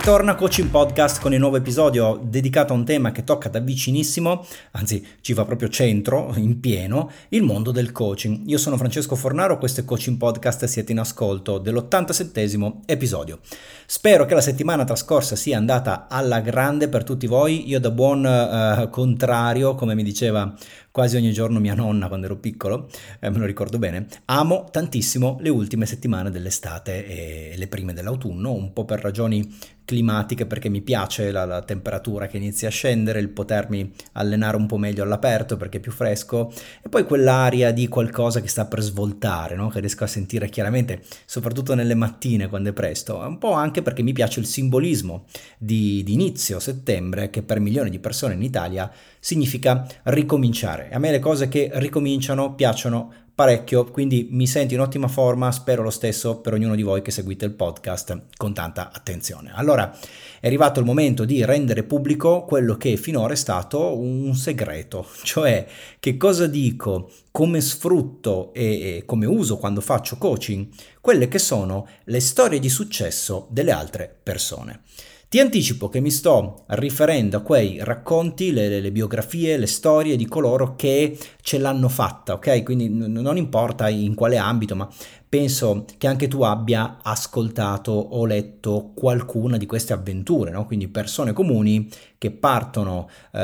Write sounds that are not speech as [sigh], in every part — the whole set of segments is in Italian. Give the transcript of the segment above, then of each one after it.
Ritorna Coaching Podcast con il nuovo episodio dedicato a un tema che tocca da vicinissimo, anzi ci fa proprio centro, in pieno, il mondo del coaching. Io sono Francesco Fornaro, questo è Coaching Podcast e siete in ascolto dell'87 episodio. Spero che la settimana trascorsa sia andata alla grande per tutti voi. Io da buon uh, contrario, come mi diceva quasi ogni giorno mia nonna quando ero piccolo, eh, me lo ricordo bene, amo tantissimo le ultime settimane dell'estate e le prime dell'autunno, un po' per ragioni climatiche perché mi piace la, la, temperatura che inizia a scendere, il potermi allenare un po' meglio all'aperto perché è più fresco e poi quell'aria di qualcosa che sta per svoltare, no? che riesco a sentire chiaramente, soprattutto nelle mattine quando è presto, un po' anche perché mi piace il simbolismo di, di inizio settembre che per milioni di persone in Italia significa ricominciare. A me le cose che ricominciano piacciono parecchio, quindi mi sento in ottima forma, spero lo stesso per ognuno di voi che seguite il podcast con tanta attenzione. Allora, è arrivato il momento di rendere pubblico quello che finora è stato un segreto, [laughs] cioè che cosa dico, come sfrutto e come uso quando faccio coaching, quelle che sono le storie di successo delle altre persone. Ti anticipo che mi sto riferendo a quei racconti, le, le, biografie, le storie di coloro che ce l'hanno fatta, ok? Quindi n- non importa in quale ambito, ma penso che anche tu abbia ascoltato o letto qualcuna di queste avventure, no? quindi persone comuni che partono eh,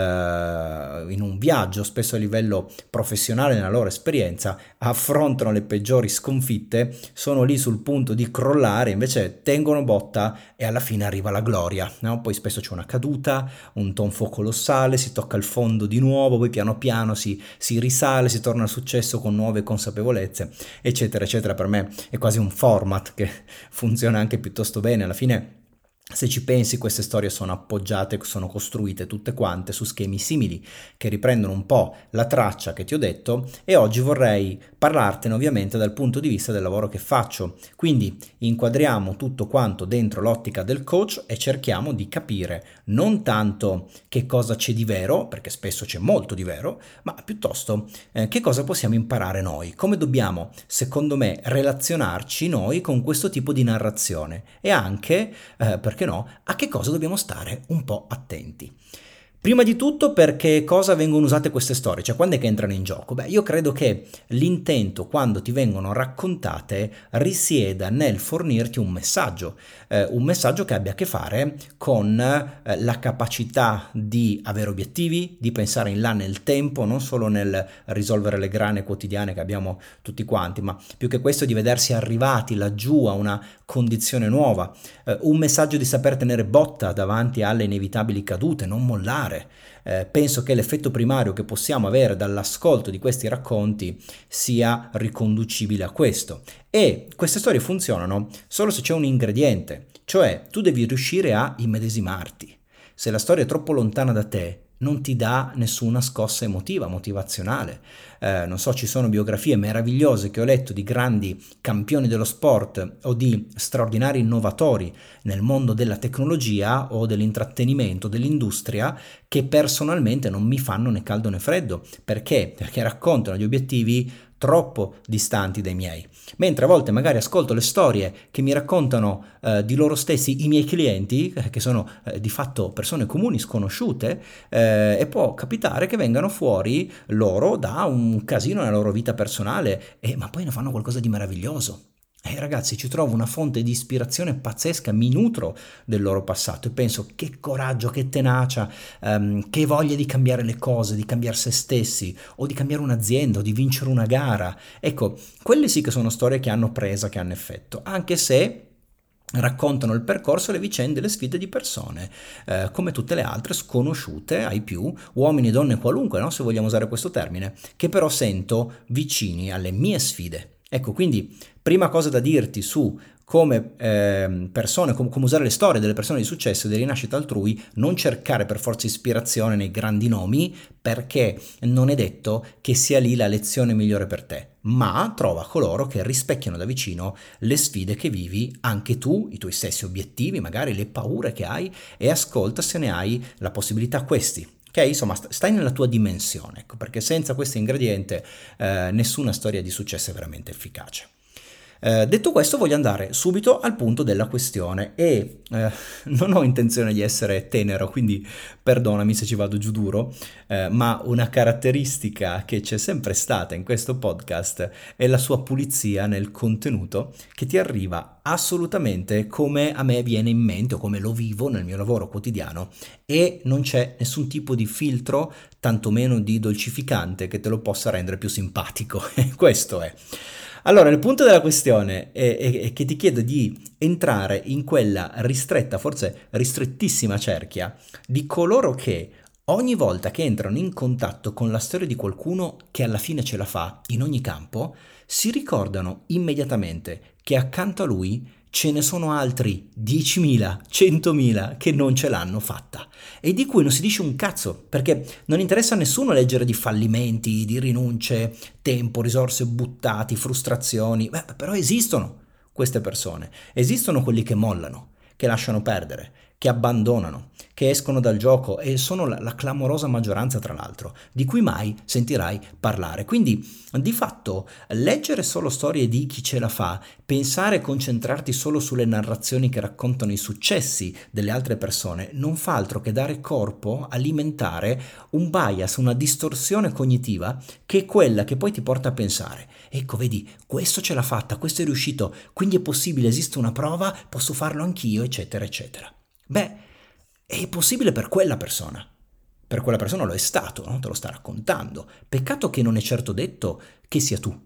in un viaggio, spesso a livello professionale nella loro esperienza, affrontano le peggiori sconfitte, sono lì sul punto di crollare, invece tengono botta e alla fine arriva la gloria. No? Poi spesso c'è una caduta, un tonfo colossale, si tocca il fondo di nuovo, poi piano piano si, si risale, si torna al successo con nuove consapevolezze, eccetera, eccetera. Per me è quasi un format che [laughs] funziona anche piuttosto bene. Alla fine se ci pensi, queste storie sono appoggiate, sono costruite tutte quante su schemi simili che riprendono un po' la traccia che ti ho detto e oggi vorrei parlartene ovviamente dal punto di vista del lavoro che faccio. Quindi inquadriamo tutto quanto dentro l'ottica del coach e cerchiamo di capire non tanto che cosa c'è di vero, perché spesso c'è molto di vero, ma piuttosto eh, che cosa possiamo imparare noi, come dobbiamo, secondo me, relazionarci noi con questo tipo di narrazione e anche eh, per perché no, a che cosa dobbiamo stare un po' attenti. Prima di tutto perché cosa vengono usate queste storie, cioè quando è che entrano in gioco? Beh, io credo che l'intento quando ti vengono raccontate risieda nel fornirti un messaggio, eh, un messaggio che abbia a che fare con eh, la capacità di avere obiettivi, di pensare in là nel tempo, non solo nel risolvere le grane quotidiane che abbiamo tutti quanti, ma più che questo di vedersi arrivati laggiù a una condizione nuova, eh, un messaggio di saper tenere botta davanti alle inevitabili cadute, non mollare. Eh, penso che l'effetto primario che possiamo avere dall'ascolto di questi racconti sia riconducibile a questo. E queste storie funzionano solo se c'è un ingrediente, cioè tu devi riuscire a immedesimarti. Se la storia è troppo lontana da te, non ti dà nessuna scossa emotiva, motivazionale. Eh, non so, ci sono biografie meravigliose che ho letto di grandi campioni dello sport o di straordinari innovatori nel mondo della tecnologia o dell'intrattenimento, dell'industria, che personalmente non mi fanno né caldo né freddo. Perché? Perché raccontano gli obiettivi troppo distanti dai miei. Mentre a volte magari ascolto le storie che mi raccontano eh, di loro stessi i miei clienti, eh, che sono eh, di fatto persone comuni, sconosciute, eh, e può capitare che vengano fuori loro da un casino nella loro vita personale, ma poi ne fanno qualcosa di meraviglioso. E ragazzi, ci trovo una fonte di ispirazione pazzesca, mi nutro del loro passato e penso che coraggio, che tenacia, um, che voglia di cambiare le cose, di cambiare se stessi, o di cambiare un'azienda, o di vincere una gara. Ecco, quelle sì che sono storie che hanno presa, che hanno effetto, anche se raccontano il percorso, le vicende, le sfide di persone, eh, come tutte le altre, sconosciute ai più, uomini e donne qualunque, no? se vogliamo usare questo termine, che però sento vicini alle mie sfide. Ecco, quindi prima cosa da dirti su come eh, persone, com- come usare le storie delle persone di successo e di rinascita altrui, non cercare per forza ispirazione nei grandi nomi, perché non è detto che sia lì la lezione migliore per te, ma trova coloro che rispecchiano da vicino le sfide che vivi, anche tu, i tuoi stessi obiettivi, magari le paure che hai, e ascolta se ne hai la possibilità questi. Ok, insomma, stai nella tua dimensione, ecco, perché senza questo ingrediente eh, nessuna storia di successo è veramente efficace. Eh, detto questo voglio andare subito al punto della questione e eh, [laughs] non ho intenzione di essere tenero, quindi perdonami se ci vado giù duro, eh, ma una caratteristica che c'è sempre stata in questo podcast è la sua pulizia nel contenuto che ti arriva assolutamente come a me viene in mente o come lo vivo nel mio lavoro quotidiano e non c'è nessun tipo di filtro, tantomeno di dolcificante che te lo possa rendere più simpatico. [laughs] Questo è. Allora, il punto della questione è, è, è, che ti chiedo di entrare in quella ristretta, forse ristrettissima cerchia di coloro che ogni volta che entrano in contatto con la storia di qualcuno che alla fine ce la fa in ogni campo, si ricordano immediatamente che accanto a lui ce ne sono altri 10.000, 100.000 che non ce l'hanno fatta. E di cui non si dice un cazzo perché non interessa a nessuno leggere di fallimenti, di rinunce, tempo, risorse buttati, frustrazioni, Beh, però esistono queste persone, esistono quelli che mollano, che lasciano perdere, che abbandonano, che escono dal gioco e sono la, la, clamorosa maggioranza tra l'altro, di cui mai sentirai parlare. Quindi di fatto leggere solo storie di chi ce la fa, pensare e concentrarti solo sulle narrazioni che raccontano i successi delle altre persone, non fa altro che dare corpo, alimentare un bias, una distorsione cognitiva che è quella che poi ti porta a pensare. Ecco, vedi, questo ce l'ha fatta, questo è riuscito, quindi è possibile, esiste una prova, posso farlo anch'io, eccetera, eccetera. Beh, è possibile per quella persona. Per quella persona lo è stato, no? te lo sta raccontando. Peccato che non è certo detto che sia tu,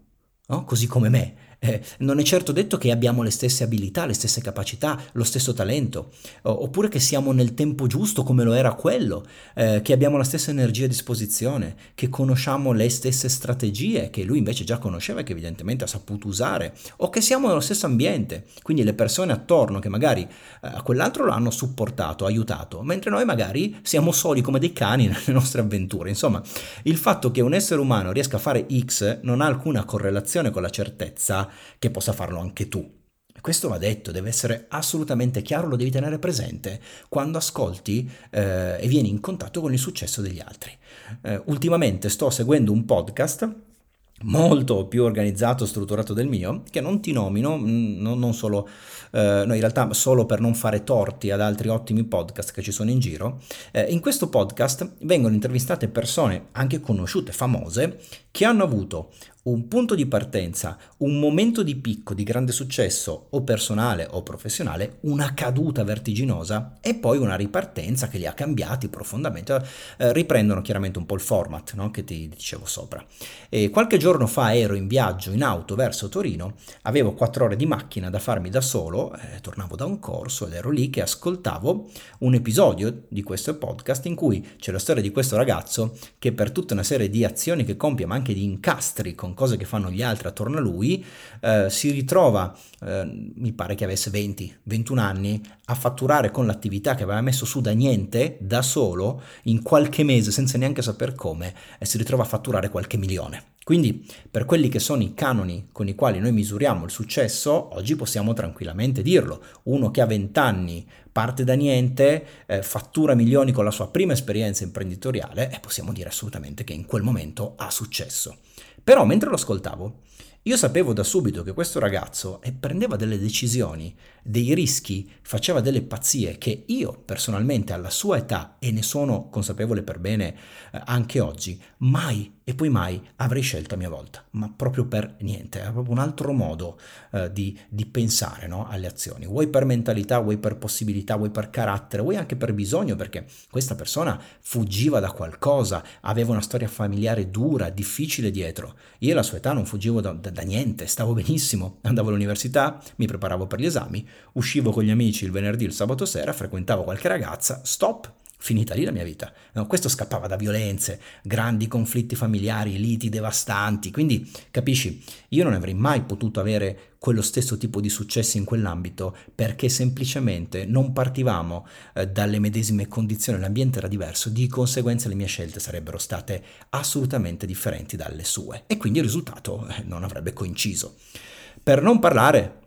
no? così come me. Eh, non è certo detto che abbiamo le stesse abilità, le stesse capacità, lo stesso talento, oppure che siamo nel tempo giusto come lo era quello, eh, che abbiamo la stessa energia a disposizione, che conosciamo le stesse strategie che lui invece già conosceva e che evidentemente ha saputo usare, o che siamo nello stesso ambiente, quindi le persone attorno che magari eh, a quell'altro lo hanno supportato, aiutato, mentre noi magari siamo soli come dei cani [laughs] nelle nostre avventure. Insomma, il fatto che un essere umano riesca a fare X non ha alcuna correlazione con la certezza che possa farlo anche tu. Questo va detto, deve essere assolutamente chiaro, lo devi tenere presente quando ascolti eh, e vieni in contatto con il successo degli altri. Eh, ultimamente sto seguendo un podcast molto più organizzato, strutturato del mio, che non ti nomino, mm, non, non solo, eh, no, in realtà solo per non fare torti ad altri ottimi podcast che ci sono in giro. Eh, in questo podcast vengono intervistate persone anche conosciute, famose, che hanno avuto un punto di partenza, un momento di picco di grande successo o personale o professionale, una caduta vertiginosa e poi una ripartenza che li ha cambiati profondamente. Eh, riprendono chiaramente un po' il format no? che ti dicevo sopra. E qualche giorno fa ero in viaggio in auto verso Torino, avevo quattro ore di macchina da farmi da solo, eh, tornavo da un corso ed ero lì che ascoltavo un episodio di questo podcast in cui c'è la storia di questo ragazzo che per tutta una serie di azioni che compie, ma anche di incastri con cose che fanno gli altri attorno a lui, eh, si ritrova, eh, mi pare che avesse 20-21 anni, a fatturare con l'attività che aveva messo su da niente, da solo, in qualche mese, senza neanche saper come, e si ritrova a fatturare qualche milione. Quindi per quelli che sono i canoni con i quali noi misuriamo il successo, oggi possiamo tranquillamente dirlo. Uno che ha 20 anni parte da niente, eh, fattura milioni con la sua prima esperienza imprenditoriale e possiamo dire assolutamente che in quel momento ha successo. Però mentre lo ascoltavo, io sapevo da subito che questo ragazzo eh, prendeva delle decisioni, dei rischi, faceva delle pazzie che io personalmente alla sua età, e ne sono consapevole per bene eh, anche oggi, mai e poi mai avrei scelto a mia volta, ma proprio per niente, era proprio un altro modo eh, di, di, pensare no, alle azioni, vuoi per mentalità, vuoi per possibilità, vuoi per carattere, vuoi anche per bisogno, perché questa persona fuggiva da qualcosa, aveva una storia familiare dura, difficile dietro, io alla sua età non fuggivo da, da, da niente, stavo benissimo, andavo all'università, mi preparavo per gli esami, uscivo con gli amici il venerdì, il sabato sera, frequentavo qualche ragazza, stop, finita lì la mia vita. No, questo scappava da violenze, grandi conflitti familiari, liti devastanti, quindi capisci, io non avrei mai potuto avere quello stesso tipo di successo in quell'ambito perché semplicemente non partivamo eh, dalle medesime condizioni, l'ambiente era diverso, di conseguenza le mie scelte sarebbero state assolutamente differenti dalle sue e quindi il risultato eh, non avrebbe coinciso. Per non parlare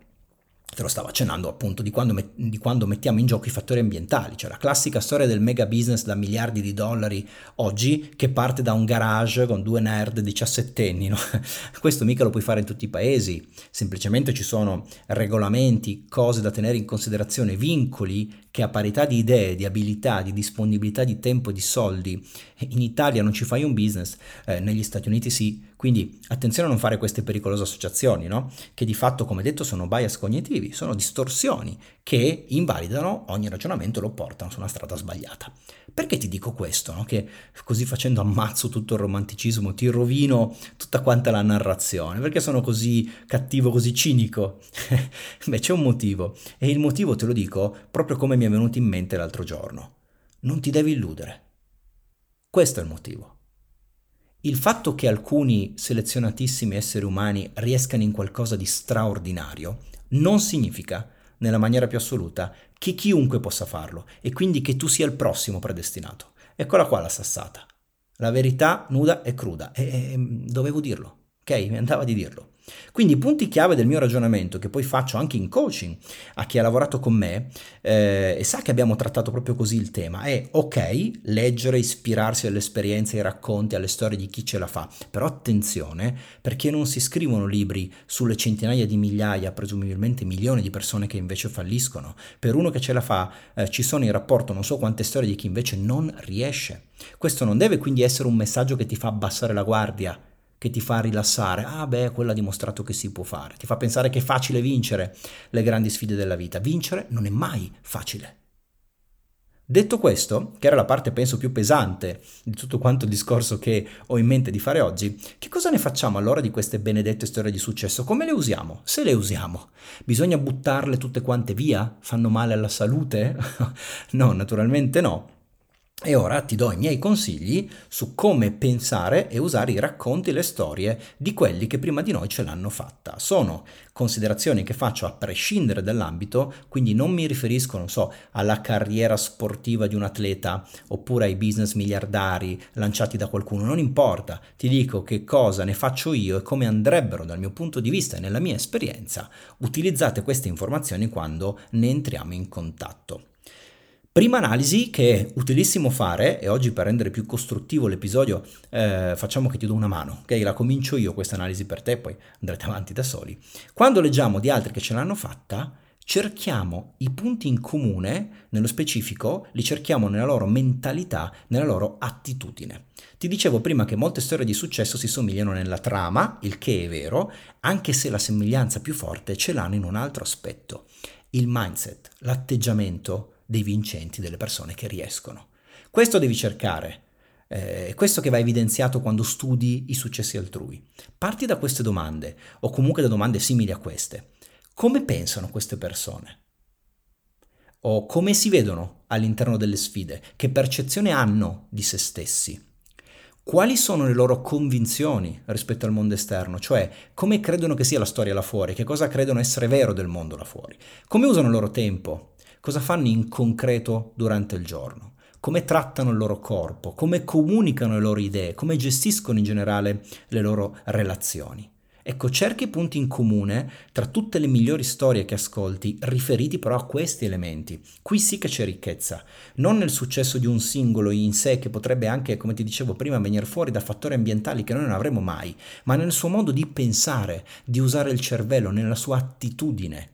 te lo stavo accennando appunto di quando, met- di quando, mettiamo in gioco i fattori ambientali, cioè la classica storia del mega business da miliardi di dollari oggi che parte da un garage con due nerd diciassettenni, no? [laughs] questo mica lo puoi fare in tutti i paesi, semplicemente ci sono regolamenti, cose da tenere in considerazione, vincoli che a parità di idee, di abilità, di disponibilità di tempo e di soldi, in Italia non ci fai un business, eh, negli Stati Uniti sì. Quindi attenzione a non fare queste pericolose associazioni, no? che di fatto, come detto, sono bias cognitivi, sono distorsioni che invalidano ogni ragionamento e lo portano su una strada sbagliata. Perché ti dico questo? No? Che così facendo ammazzo tutto il romanticismo, ti rovino tutta quanta la narrazione, perché sono così cattivo, così cinico? [laughs] Beh, c'è un motivo e il motivo te lo dico proprio come mi è venuto in mente l'altro giorno. Non ti devi illudere. Questo è il motivo. Il fatto che alcuni selezionatissimi esseri umani riescano in qualcosa di straordinario non significa, nella maniera più assoluta, che chiunque possa farlo e quindi che tu sia il prossimo predestinato. Eccola qua la sassata. La verità nuda e cruda. E, e dovevo dirlo, ok? Mi andava di dirlo. Quindi i punti chiave del mio ragionamento, che poi faccio anche in coaching a chi ha lavorato con me eh, e sa che abbiamo trattato proprio così il tema, è ok, leggere, ispirarsi alle esperienze, ai racconti, alle storie di chi ce la fa, però attenzione perché non si scrivono libri sulle centinaia di migliaia, presumibilmente milioni di persone che invece falliscono. Per uno che ce la fa eh, ci sono in rapporto non so quante storie di chi invece non riesce. Questo non deve quindi essere un messaggio che ti fa abbassare la guardia che ti fa rilassare. Ah beh, quello ha dimostrato che si può fare. Ti fa pensare che è facile vincere le grandi sfide della vita. Vincere non è mai facile. Detto questo, che era la parte penso più pesante di tutto quanto il discorso che ho in mente di fare oggi, che cosa ne facciamo allora di queste benedette storie di successo? Come le usiamo? Se le usiamo, bisogna buttarle tutte quante via? Fanno male alla salute? [laughs] no, naturalmente no. E ora ti do i miei consigli su come pensare e usare i racconti e le storie di quelli che prima di noi ce l'hanno fatta. Sono considerazioni che faccio a prescindere dall'ambito, quindi non mi riferisco, non so, alla carriera sportiva di un atleta oppure ai business miliardari lanciati da qualcuno, non importa, ti dico che cosa ne faccio io e come andrebbero dal mio punto di vista e nella mia esperienza. Utilizzate queste informazioni quando ne entriamo in contatto. Prima analisi che è utilissimo fare, e oggi per rendere più costruttivo l'episodio eh, facciamo che ti do una mano, ok? La comincio io questa analisi per te, poi andrete avanti da soli. Quando leggiamo di altri che ce l'hanno fatta, cerchiamo i punti in comune, nello specifico, li cerchiamo nella loro mentalità, nella loro attitudine. Ti dicevo prima che molte storie di successo si somigliano nella trama, il che è vero, anche se la somiglianza più forte ce l'hanno in un altro aspetto, il mindset, l'atteggiamento, dei vincenti, delle persone che riescono. Questo devi cercare, eh, questo che va evidenziato quando studi i successi altrui. Parti da queste domande, o comunque da domande simili a queste. Come pensano queste persone? O come si vedono all'interno delle sfide? Che percezione hanno di se stessi? Quali sono le loro convinzioni rispetto al mondo esterno? Cioè, come credono che sia la storia là fuori? Che cosa credono essere vero del mondo là fuori? Come usano il loro tempo? Cosa fanno in concreto durante il giorno, come trattano il loro corpo, come comunicano le loro idee, come gestiscono in generale le loro relazioni. Ecco, cerchi punti in comune tra tutte le migliori storie che ascolti, riferiti però a questi elementi. Qui sì che c'è ricchezza, non nel successo di un singolo in sé che potrebbe anche, come ti dicevo prima, venire fuori da fattori ambientali che noi non avremo mai, ma nel suo modo di pensare, di usare il cervello, nella sua attitudine.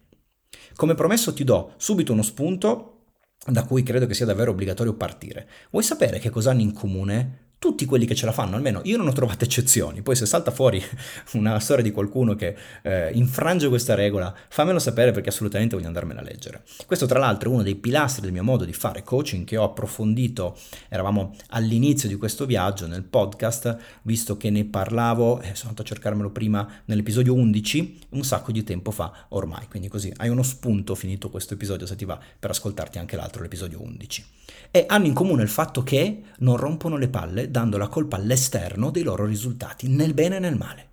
Come promesso ti do subito uno spunto da cui credo che sia davvero obbligatorio partire. Vuoi sapere che cosa hanno in comune tutti quelli che ce la fanno, almeno io non ho trovato eccezioni. Poi se salta fuori [laughs] una storia di qualcuno che eh, infrange questa regola, fammelo sapere perché assolutamente voglio andarmela a leggere. Questo tra l'altro è uno dei pilastri del mio modo di fare coaching che ho approfondito, eravamo all'inizio di questo viaggio nel podcast, visto che ne parlavo, eh, sono andato a cercarmelo prima nell'episodio 11, un sacco di tempo fa ormai, quindi così hai uno spunto finito questo episodio se ti va per ascoltarti anche l'altro, l'episodio 11. E hanno in comune il fatto che non rompono le palle dando la colpa all'esterno dei loro risultati, nel bene e nel male.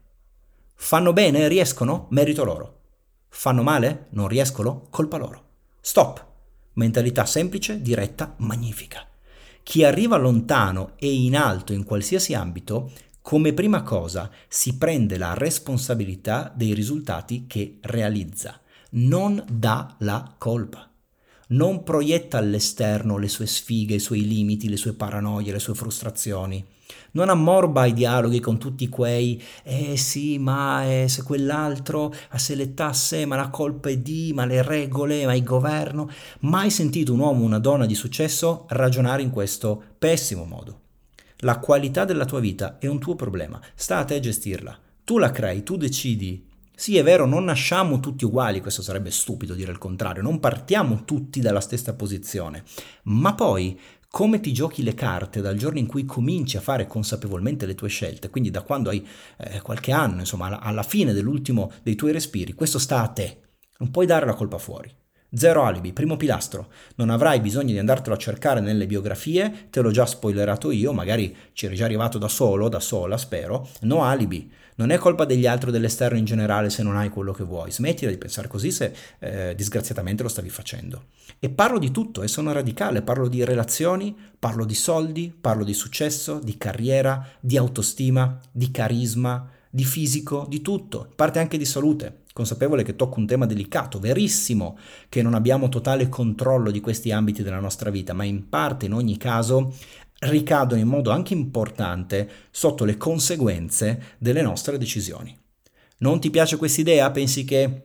Fanno bene? Riescono? Merito loro. Fanno male? Non riescono? Colpa loro. Stop. Mentalità semplice, diretta, magnifica. Chi arriva lontano e in alto in qualsiasi ambito, come prima cosa si prende la responsabilità dei risultati che realizza. non dà la colpa. Non proietta all'esterno le sue sfighe, i suoi limiti, le sue paranoie, le sue frustrazioni. Non ammorba i dialoghi con tutti quei eh sì, ma eh, se quell'altro, se le tasse, ma la colpa è di, ma le regole, ma il governo. Mai sentito un uomo o una donna di successo ragionare in questo pessimo modo. La qualità della tua vita è un tuo problema, sta a te gestirla. Tu la crei, tu decidi sì, è vero, non nasciamo tutti uguali, questo sarebbe stupido dire il contrario, non partiamo tutti dalla stessa posizione, ma poi come ti giochi le carte dal giorno in cui cominci a fare consapevolmente le tue scelte, quindi da quando hai eh, qualche anno, insomma, alla fine dell'ultimo dei tuoi respiri, questo sta a te, non puoi dare la colpa fuori. Zero alibi, primo pilastro. Non avrai bisogno di andartelo a cercare nelle biografie, te l'ho già spoilerato io, magari ci eri già arrivato da solo, da sola, spero. No alibi. Non è colpa degli altri o dell'esterno in generale se non hai quello che vuoi. Smettila di pensare così se eh, disgraziatamente lo stavi facendo. E parlo di tutto e sono radicale, parlo di relazioni, parlo di soldi, parlo di successo, di carriera, di autostima, di carisma, di fisico, di tutto, parte anche di salute consapevole che tocco un tema delicato, verissimo che non abbiamo totale controllo di questi ambiti della nostra vita, ma in parte, in ogni caso, ricadono in modo anche importante sotto le conseguenze delle nostre decisioni. Non ti piace questa idea? Pensi che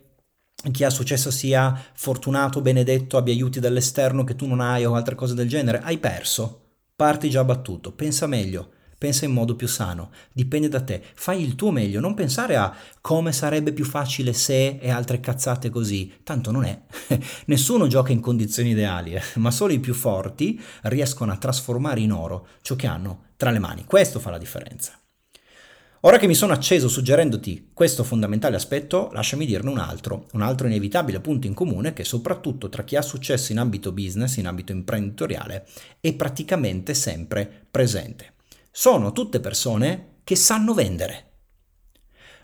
chi ha successo sia fortunato, benedetto, abbia aiuti dall'esterno che tu non hai o altre cose del genere? Hai perso. Parti già battuto. Pensa meglio pensa in modo più sano, dipende da te, fai il tuo meglio, non pensare a come sarebbe più facile se e altre cazzate così, tanto non è. [laughs] Nessuno gioca in condizioni ideali, eh? ma solo i più forti riescono a trasformare in oro ciò che hanno tra le mani, questo fa la differenza. Ora che mi sono acceso suggerendoti questo fondamentale aspetto, lasciami dirne un altro, un altro inevitabile punto in comune che soprattutto tra chi ha successo in ambito business, in ambito imprenditoriale, è praticamente sempre presente sono tutte persone che sanno vendere.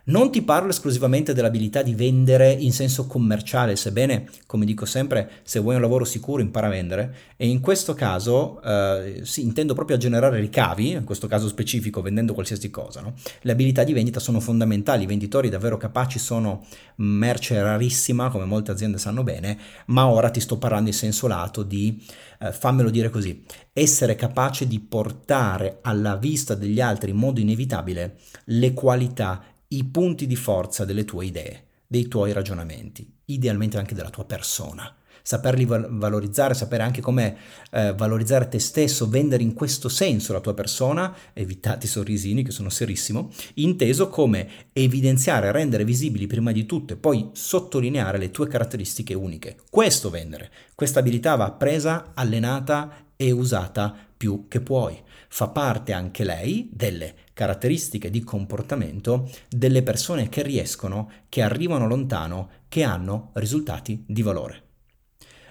Non ti parlo esclusivamente dell'abilità di vendere in senso commerciale, sebbene, come dico sempre, se vuoi un lavoro sicuro impara a vendere, e in questo caso eh, sì, intendo proprio a generare ricavi, in questo caso specifico vendendo qualsiasi cosa. No? Le abilità di vendita sono fondamentali, i venditori davvero capaci sono merce rarissima, come molte aziende sanno bene, ma ora ti sto parlando in senso lato di, eh, fammelo dire così, essere capace di portare alla vista degli altri in modo inevitabile le qualità i punti di forza delle tue idee, dei tuoi ragionamenti, idealmente anche della tua persona. Saperli valorizzare, sapere anche come eh, valorizzare te stesso, vendere in questo senso la tua persona, evitate i sorrisini che sono serissimo, inteso come evidenziare, rendere visibili prima di tutto e poi sottolineare le tue caratteristiche uniche. Questo vendere, questa abilità va presa, allenata e usata più che puoi. Fa parte anche lei delle caratteristiche di comportamento delle persone che riescono, che arrivano lontano, che hanno risultati di valore.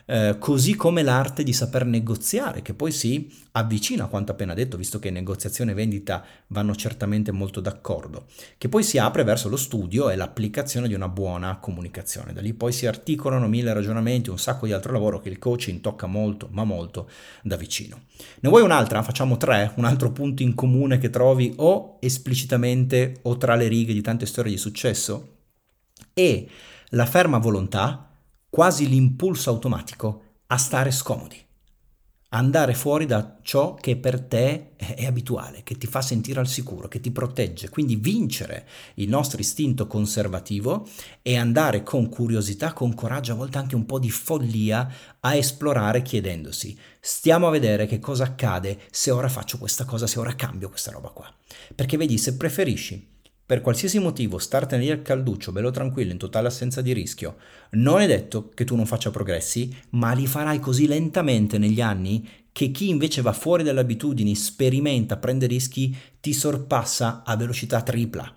Eh, così come l'arte di saper negoziare, che poi si avvicina a quanto appena detto, visto che negoziazione e vendita vanno certamente molto d'accordo, che poi si apre verso lo studio e l'applicazione di una buona comunicazione. Da lì poi si articolano mille ragionamenti, un sacco di altro lavoro che il coaching tocca molto, ma molto da vicino. Ne vuoi un'altra? Facciamo tre, un altro punto in comune che trovi o esplicitamente o tra le righe di tante storie di successo? E la ferma volontà quasi l'impulso automatico a stare scomodi, andare fuori da ciò che per te è abituale, che ti fa sentire al sicuro, che ti protegge, quindi vincere il nostro istinto conservativo e andare con curiosità, con coraggio, a volte anche un po' di follia a esplorare chiedendosi, stiamo a vedere che cosa accade se ora faccio questa cosa, se ora cambio questa roba qua. Perché vedi, se preferisci per qualsiasi motivo startene lì al calduccio, bello tranquillo, in totale assenza di rischio, non è detto che tu non faccia progressi, ma li farai così lentamente negli anni che chi invece va fuori dalle abitudini, sperimenta, prende rischi, ti sorpassa a velocità tripla.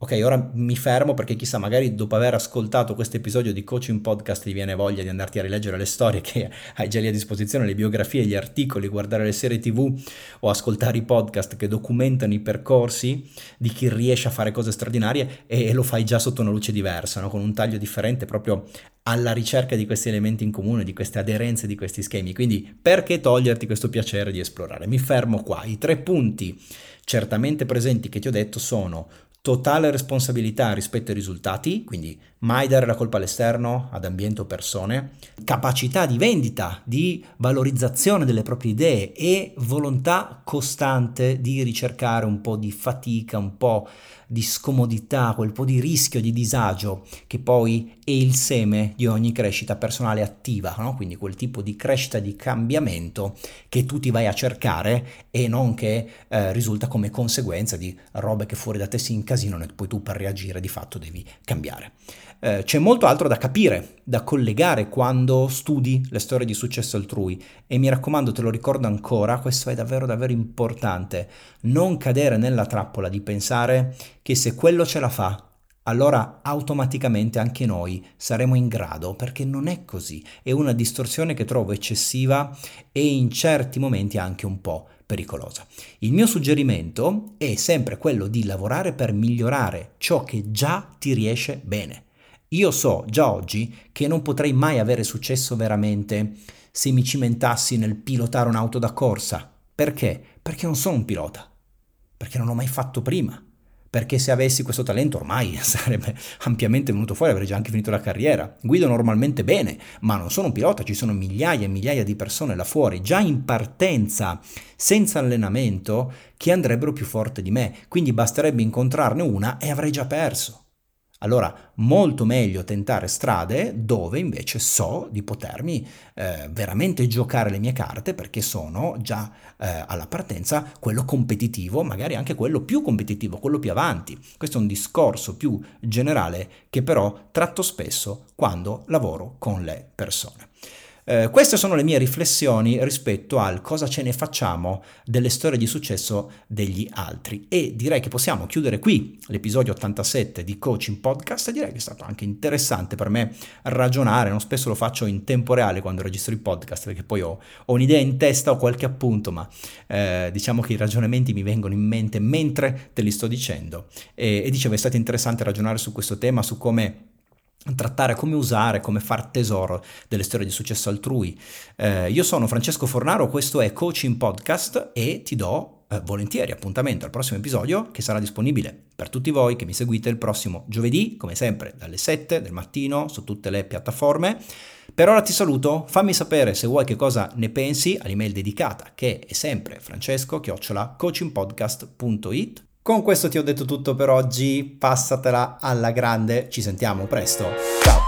Ok, ora mi fermo perché chissà, magari dopo aver ascoltato questo episodio di Coaching Podcast ti viene voglia di andarti a rileggere le storie che [laughs] hai già lì a disposizione, le biografie, gli articoli, guardare le serie tv o ascoltare i podcast che documentano i percorsi di chi riesce a fare cose straordinarie e lo fai già sotto una luce diversa, no? con un taglio differente proprio alla ricerca di questi elementi in comune, di queste aderenze, di questi schemi. Quindi perché toglierti questo piacere di esplorare? Mi fermo qua. I tre punti certamente presenti che ti ho detto sono totale responsabilità rispetto ai risultati, quindi mai dare la colpa all'esterno, ad ambiente o persone, capacità di vendita, di valorizzazione delle proprie idee e volontà costante di ricercare un po' di fatica, un po' di scomodità, quel po' di rischio, di disagio che poi è il seme di ogni crescita personale attiva, no? quindi quel tipo di crescita, di cambiamento che tu ti vai a cercare e non che eh, risulta come conseguenza di robe che fuori da te si incasinano e poi tu per reagire di fatto devi cambiare. Eh, c'è molto altro da capire, da collegare quando studi le storie di successo altrui e mi raccomando, te lo ricordo ancora, questo è davvero davvero importante, non cadere nella trappola di pensare che se quello ce la fa, allora automaticamente anche noi saremo in grado, perché non è così, è una distorsione che trovo eccessiva e in certi momenti anche un po' pericolosa. Il mio suggerimento è sempre quello di lavorare per migliorare ciò che già ti riesce bene. Io so già oggi che non potrei mai avere successo veramente se mi cimentassi nel pilotare un'auto da corsa. Perché? Perché non sono un pilota. Perché non l'ho mai fatto prima. Perché se avessi questo talento ormai [laughs] sarebbe ampiamente venuto fuori, avrei già anche finito la carriera. Guido normalmente bene, ma non sono un pilota, ci sono migliaia e migliaia di persone là fuori, già in partenza, senza allenamento, che andrebbero più forte di me. Quindi basterebbe incontrarne una e avrei già perso. Allora, molto meglio tentare strade dove invece so di potermi eh, veramente giocare le mie carte perché sono già eh, alla partenza quello competitivo, magari anche quello più competitivo, quello più avanti. Questo è un discorso più generale che però tratto spesso quando lavoro con le persone. Eh, queste sono le mie riflessioni rispetto al cosa ce ne facciamo delle storie di successo degli altri. E direi che possiamo chiudere qui l'episodio 87 di Coaching Podcast. Direi che è stato anche interessante per me ragionare, non spesso lo faccio in tempo reale quando registro i podcast perché poi ho, ho un'idea in testa, ho qualche appunto, ma eh, diciamo che i ragionamenti mi vengono in mente mentre te li sto dicendo. E, e dicevo è stato interessante ragionare su questo tema, su come trattare come usare, come far tesoro delle storie di successo altrui. Eh, io sono Francesco Fornaro, questo è Coaching Podcast e ti do eh, volentieri appuntamento al prossimo episodio che sarà disponibile per tutti voi che mi seguite il prossimo giovedì, come sempre dalle 7 del mattino su tutte le piattaforme. Per ora ti saluto, fammi sapere se vuoi che cosa ne pensi all'email dedicata che è sempre francesco-coachingpodcast.it con questo ti ho detto tutto per oggi, passatela alla grande, ci sentiamo presto, ciao!